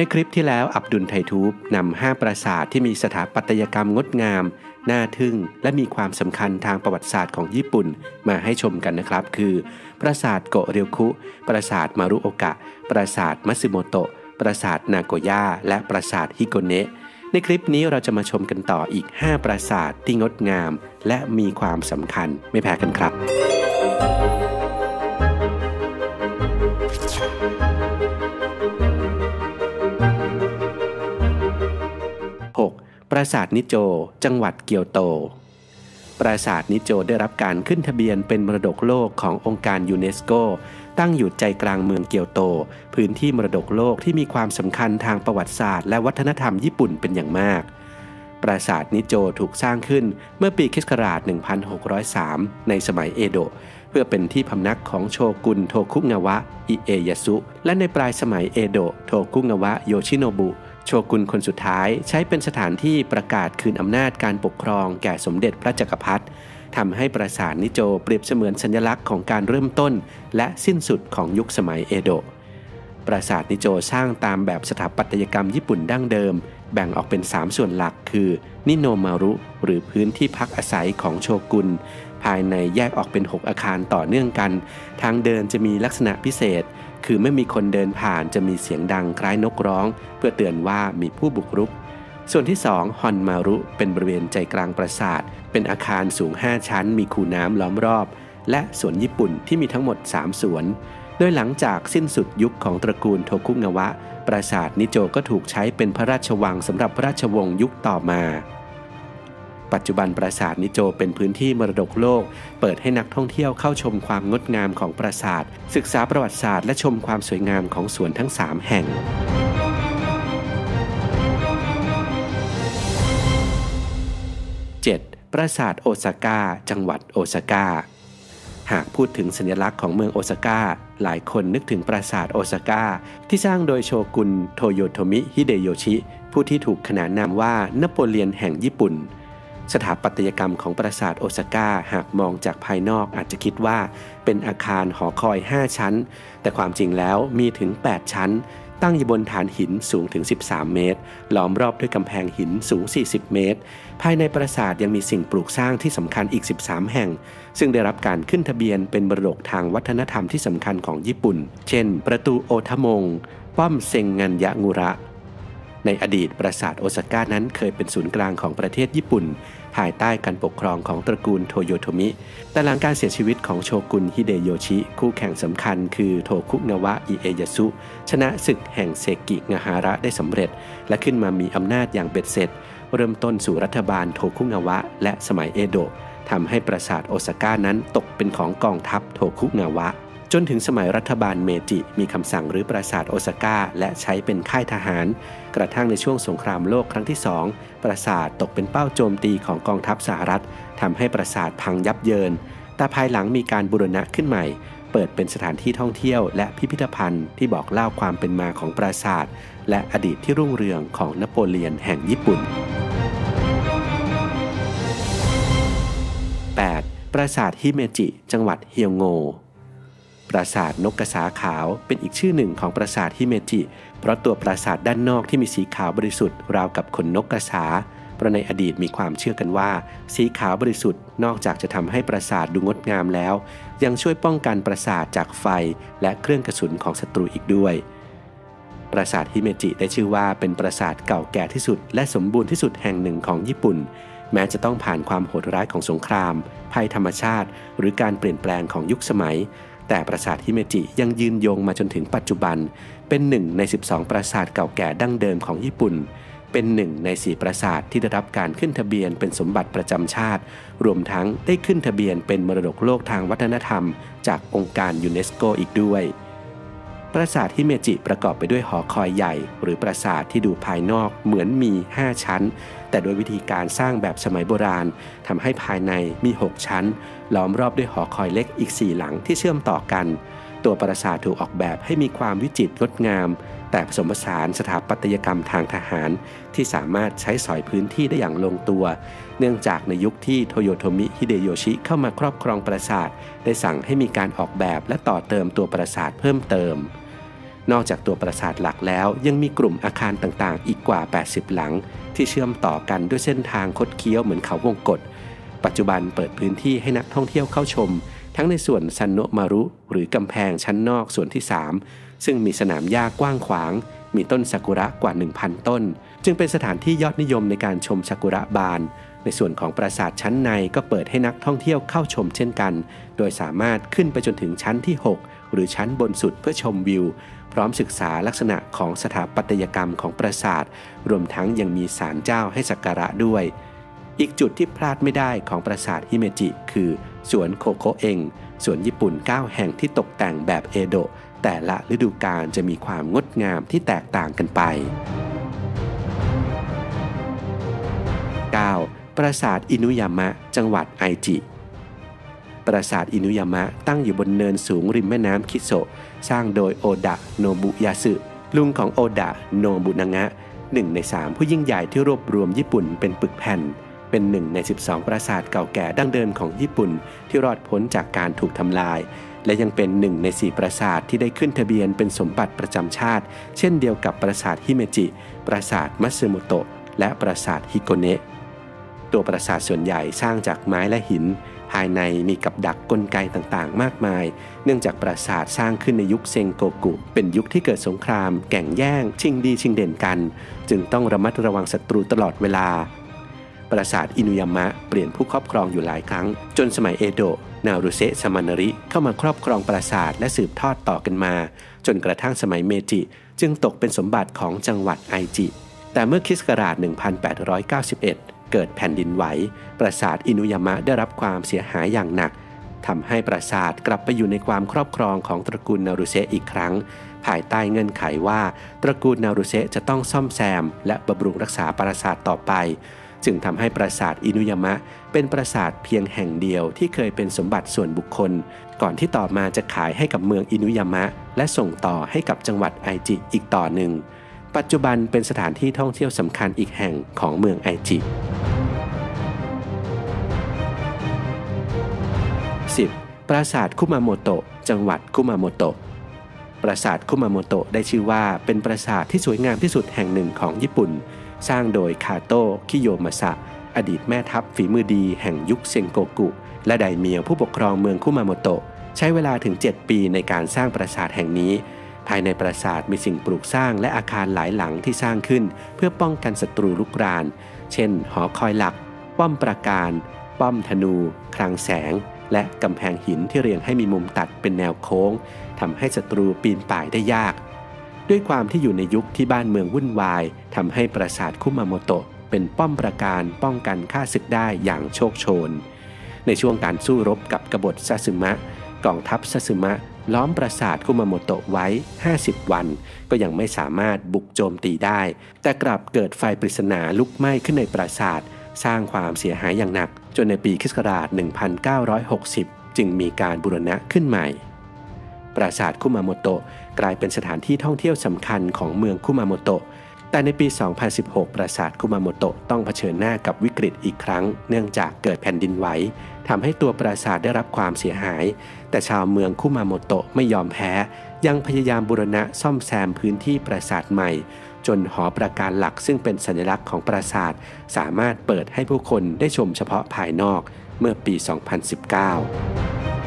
ในคลิปที่แล้วอับดุลไททูบนำห้าปราสาทที่มีสถาปัตยกรรมงดงาม น่าทึ่ง และมีความสำคัญทางประวัติศาสตร์ของญี่ปุ่นมาให้ชมกันนะครับ คือ ปราสาทโกเรียวคุ ปราสาทมารุโอกะ ปราสาทมัตสึโมโตะ ปราสาทนาโกย่า และปราสาทฮิโกเนะในคลิปนี้เราจะมาชมกันต่ออีก 5 ปราสาทที่งดงาม และมีความสำคัญไม่แพ้กันครับ ปราสาทนิโจ จังหวัดเกียวโต ปราสาทนิโจได้รับการขึ้นทะเบียนเป็นมรดกโลกขององค์การยูเนสโก ตั้งอยู่ใจกลางเมืองเกียวโต พื้นที่มรดกโลกที่มีความสำคัญทางประวัติศาสตร์และวัฒนธรรมญี่ปุ่นเป็นอย่างมากปราสาทนิโจถูกสร้างขึ้นเมื่อปีคศ1603 ในสมัยเอโดะเพื่อเป็นที่พำนักของโชกุนโทคุงาวะ อิเอยาสุ และในปลายสมัยเอโดะโทคุงาวะโยชิโนบุ โชกุนคนสุดท้ายใช้เป็นสถานที่ประกาศคืนอำนาจการปกครองแก่สมเด็จพระจักรพรรดิทำให้ปราสาทนิโจเปรียบเสมือนสัญลักษณ์ของการเริ่มต้น และสิ้นสุดของยุคสมัยเอโดะ ปราสาทนิโจสร้างตามแบบสถาปัตยกรรมญี่ปุ่นดั้งเดิม แบ่งออกเป็น 3 ส่วนหลักคือ นิโนมารุ หรือพื้นที่พักอาศัยของโชกุน ภายในแยกออกเป็น 6 อาคารต่อเนื่องกัน ทางเดินจะมีลักษณะพิเศษ คือไม่มีคนเดินผ่านจะมีเสียงดังคล้ายนกร้อง เพื่อเตือนว่ามีผู้บุกรุก ส่วนที่ 2 ฮอนมารุ เป็นบริเวณใจกลางปราสาท เป็นอาคารสูง 5 ชั้น มีคูน้ำล้อมรอบ และสวนญี่ปุ่นที่มีทั้งหมด 3 สวน โดยหลังจากสิ้นสุดยุคของตระกูลโทคุงาวะ ปราสาทนิโจก็ถูกใช้เป็นพระราชวังสำหรับพระราชวงศ์ยุคต่อมา ปัจจุบันปราสาทนิโจเป็นพื้นที่มรดกโลก เปิดให้นักท่องเที่ยวเข้าชมความงดงามของปราสาท ศึกษาประวัติศาสตร์และชมความสวยงามของสวนทั้ง 3 แห่งปราสาทโอซาก้า จังหวัดโอซาก้า หากพูดถึงสัญลักษณ์ของเมืองโอซาก้า หลายคนนึกถึงปราสาทโอซาก้า ที่สร้างโดยโชกุนโทโยโทมิฮิเดโยชิ ผู้ที่ถูกขนานนามว่า นโปเลียนแห่งญี่ปุ่น สถาปัตยกรรมของปราสาทโอซาก้าหากมองจากภายนอกอาจจะคิดว่าเป็นอาคารหอคอย 5 ชั้น แต่ความจริงแล้วมีถึง 8 ชั้น ตั้งอยู่บนฐานหินสูงถึง 13 เมตร ล้อมรอบด้วยกำแพงหินสูง 40 เมตร ภายในปราสาทยังมีสิ่งปลูกสร้างที่สำคัญอีก 13 แห่ง ซึ่งได้รับการขึ้นทะเบียนเป็นมรดกทางวัฒนธรรมที่สำคัญของญี่ปุ่น เช่น ประตูโอทมง ป้อมเซ็นกันยางุระในอดีตปราสาทโอซาก้านั้นเคยเป็นศูนย์กลางของประเทศญี่ปุ่น ภายใต้การปกครองของตระกูลโทโยโทมิ แต่หลังการเสียชีวิตของโชกุนฮิเดโยชิ คู่แข่งสำคัญคือโทคุงาวะอิเอยาสุชนะศึกแห่งเซกิงาฮาระได้สำเร็จ และขึ้นมามีอำนาจอย่างเบ็ดเสร็จ เริ่มต้นสู่รัฐบาลโทคุงาวะ และสมัยเอโดะทำให้ปราสาทโอซาก้านั้นตกเป็นของกองทัพโทคุงาวะ จนถึงสมัยรัฐบาลเมจิมีคำสั่งรื้อปราสาทโอซาก้าและใช้เป็นค่ายทหาร กระทั่งในช่วงสงครามโลกครั้งที่สองปราสาทตกเป็นเป้าโจมตีของกองทัพสหรัฐทำให้ปราสาทพังยับเยิน แต่ภายหลังมีการบูรณะขึ้นใหม่ เปิดเป็นสถานที่ท่องเที่ยวและพิพิธภัณฑ์ที่บอกเล่าความเป็นมาของปราสาทและอดีตที่รุ่งเรืองของนโปเลียนแห่งญี่ปุ่น 8. ปราสาทฮิเมจิ จังหวัดเฮียวโง ปราสาทนกกระสาขาวเป็นอีกชื่อหนึ่งของปราสาทฮิเมจิ เพราะตัวปราสาทด้านนอกที่มีสีขาวบริสุทธิ์ราวกับขนนกกระสาเพราะในอดีตมีความเชื่อกันว่า สีขาวบริสุทธิ์นอกจากจะทำให้ปราสาทดูงดงามแล้ว ยังช่วยป้องกันปราสาทจากไฟและเครื่องกระสุนของศัตรูอีกด้วย ปราสาทฮิเมจิได้ชื่อว่าเป็นปราสาทเก่าแก่ที่สุด และสมบูรณ์ที่สุดแห่งหนึ่งของญี่ปุ่น แม้จะต้องผ่านความโหดร้ายของสงคราม ภัยธรรมชาติ หรือการเปลี่ยนแปลงของยุคสมัย แต่ปราสาทฮิเมจิยังยืนยงมาจนถึงปัจจุบัน เป็นหนึ่งใน 12 ปราสาทเก่าแก่ดั้งเดิมของญี่ปุ่น เป็นหนึ่งในสี่ปราสาทที่ได้รับการขึ้นทะเบียนเป็นสมบัติประจำชาติ รวมทั้งได้ขึ้นทะเบียนเป็นมรดกโลกทางวัฒนธรรม จากองค์การยูเนสโกอีกด้วย ปราสาทฮิเมจิประกอบไปด้วยหอคอยใหญ่ หรือปราสาทที่ดูภายนอกเหมือนมี 5 ชั้น แต่โดยวิธีการสร้างแบบสมัยโบราณทำให้ภายในมี 6 ชั้น ล้อมรอบด้วยหอคอยเล็กอีก 4 หลังที่เชื่อมต่อกัน ตัวปราสาทถูกออกแบบให้มีความวิจิตรงดงาม แต่ผสมผสานสถาปัตยกรรมทางทหาร ที่สามารถใช้สอยพื้นที่ได้อย่างลงตัว เนื่องจากในยุคที่โทโยโทมิฮิเดโยชิเข้ามาครอบครองปราสาท ได้สั่งให้มีการออกแบบและต่อเติมตัวปราสาทเพิ่มเติม นอกจากตัวปราสาทหลักแล้ว ยังมีกลุ่มอาคารต่างๆ อีกกว่า 80 หลัง ที่เชื่อมต่อกันด้วยเส้นทางคดเคี้ยวเหมือนเขาวงกฏปัจจุบันเปิดพื้นที่ให้นักท่องเที่ยวเข้าชม ทั้งในส่วนซันโนมารุ หรือกำแพงชั้นนอกส่วนที่ 3 ซึ่งมีสนามหญ้ากว้างขวาง มีต้นซากุระกว่า 1,000 ต้น จึงเป็นสถานที่ยอดนิยมในการชมซากุระบาน ในส่วนของปราสาทชั้นในก็เปิดให้นักท่องเที่ยวเข้าชมเช่นกัน โดยสามารถขึ้นไปจนถึงชั้นที่ 6 หรือชั้นบนสุดเพื่อชมวิว พร้อมศึกษาลักษณะของสถาปัตยกรรมของปราสาท รวมทั้งยังมีศาลเจ้าให้สักการะด้วยอีกจุดที่พลาดไม่ได้ของปราสาทฮิเมจิ คือ สวนโคโคเองสวนญี่ปุ่น 9 แห่งที่ตกแต่งแบบเอโดะแต่ละฤดูกาลจะมีความงดงามที่แตกต่างกันไป 9. ปราสาทอินุยามะ จังหวัดไอจิ ปราสาทอินุยามะตั้งอยู่บนเนินสูงริมแม่น้ำคิโซสร้างโดยโอดะโนบุยาสึลุงของโอดะโนบุนางะหนึ่งในสามผู้ยิ่งใหญ่ที่รวบรวมญี่ปุ่นเป็นปึกแผ่น เป็นหนึ่งใน 12 ปราสาทเก่าแก่ดั้งเดิมของญี่ปุ่นที่รอดพ้นจากการถูกทำลาย และยังเป็นหนึ่งใน4ปราสาทที่ได้ขึ้นทะเบียนเป็นสมบัติประจำชาติ เช่นเดียวกับปราสาทฮิเมจิ ปราสาทมัตสึโมโตะ และปราสาทฮิโกเนะตัวปราสาทส่วนใหญ่สร้างจากไม้และหิน ภายในมีกับดักกลไกต่างๆ มากมาย เนื่องจากปราสาทสร้างขึ้นในยุคเซงโกกุ เป็นยุคที่เกิดสงคราม แก่งแย่ง ชิงดีชิงเด่นกัน จึงต้องระมัดระวังศัตรูตลอดเวลา ปราสาทอินุยามะเปลี่ยนผู้ครอบครองอยู่หลายครั้ง จนสมัยเอโดะนารุเซะสมานาริเข้ามาครอบครองปราสาทและสืบทอดต่อกันมา จนกระทั่งสมัยเมจิ จึงตกเป็นสมบัติของจังหวัดไอจิ แต่เมื่อคริสต์ศักราช 1891 เกิดแผ่นดินไหว ปราสาทอินุยามะได้รับความเสียหายอย่างหนักทำให้ปราสาทกลับไปอยู่ในความครอบครองของตระกูลนารุเซะอีกครั้ง ภายใต้เงื่อนไขว่า ตระกูลนารุเซะจะต้องซ่อมแซม และบำรุงรักษาปราสาทต่อไป จึงทำให้ปราสาทอินุยามะ เป็นปราสาทเพียงแห่งเดียวที่เคยเป็นสมบัติส่วนบุคคล ก่อนที่ต่อมาจะขายให้กับเมืองอินุยามะ และส่งต่อให้กับจังหวัดไอจิอีกต่อหนึ่ง ปัจจุบันเป็นสถานที่ท่องเที่ยวสำคัญอีกแห่งของเมืองไอจิ 10. ปราสาทคุมาโมโตะจังหวัดคุมาโมโตะ ราสาทคุมาโมโตะได้ชื่อว่าเป็นปราสาทที่สวยงามที่สุดแห่งหนึ่งของญี่ปุ่น สร้างโดยคาโตะคิโยมาสะ อดีตแม่ทัพฝีมือดีแห่งยุคเซงโกกุ และไดเมียวผู้ปกครองเมืองคุมาโมโตะใช้เวลาถึง 7 ปีในการสร้างปราสาทแห่งนี้ ภายในปราสาทมีสิ่งปลูกสร้างและอาคารหลายหลังที่สร้างขึ้น เพื่อป้องกันศัตรูลุกราน เช่น หอคอยหลัก ป้อมปราการ ป้อมธนู คลังแสง และกำแพงหินที่เรียงให้มีมุมตัดเป็นแนวโค้งทำให้ศัตรูปีนป่ายได้ยาก ด้วยความที่อยู่ในยุคที่บ้านเมืองวุ่นวายทำให้ปราสาทคุมาโมโตะเป็นป้อมปราการป้องกันฆ่าศึกได้อย่างโชคโชน ในช่วงการสู้รบกับกบฏซาสึมะกองทัพซาสึมะล้อมปราสาทคุมาโมโตะไว้ 50 วัน ก็ยังไม่สามารถบุกโจมตีได้ แต่กลับเกิดไฟปริศนาลุกไหม้ขึ้นในปราสาท สร้างความเสียหายอย่างหนัก จนในปีคศ1960 จึงมีการบูรณะขึ้นใหม่ ปราสาทคุมาโมโตะกลายเป็นสถานที่ท่องเที่ยวสำคัญของเมืองคุมาโมโตะ แต่ในปี 2016 ปราสาทคุมาโมโตะต้องเผชิญหน้ากับวิกฤตอีกครั้ง เนื่องจากเกิดแผ่นดินไหวทำให้ตัวปราสาทได้รับความเสียหาย แต่ชาวเมืองคุมาโมโตะไม่ยอมแพ้ ยังพยายามบูรณะซ่อมแซมพื้นที่ปราสาทใหม่ จนหอประการหลักซึ่งเป็นสัญลักษณ์ของปราสาท สามารถเปิดให้ผู้คนได้ชมเฉพาะภายนอกเมื่อปี 2019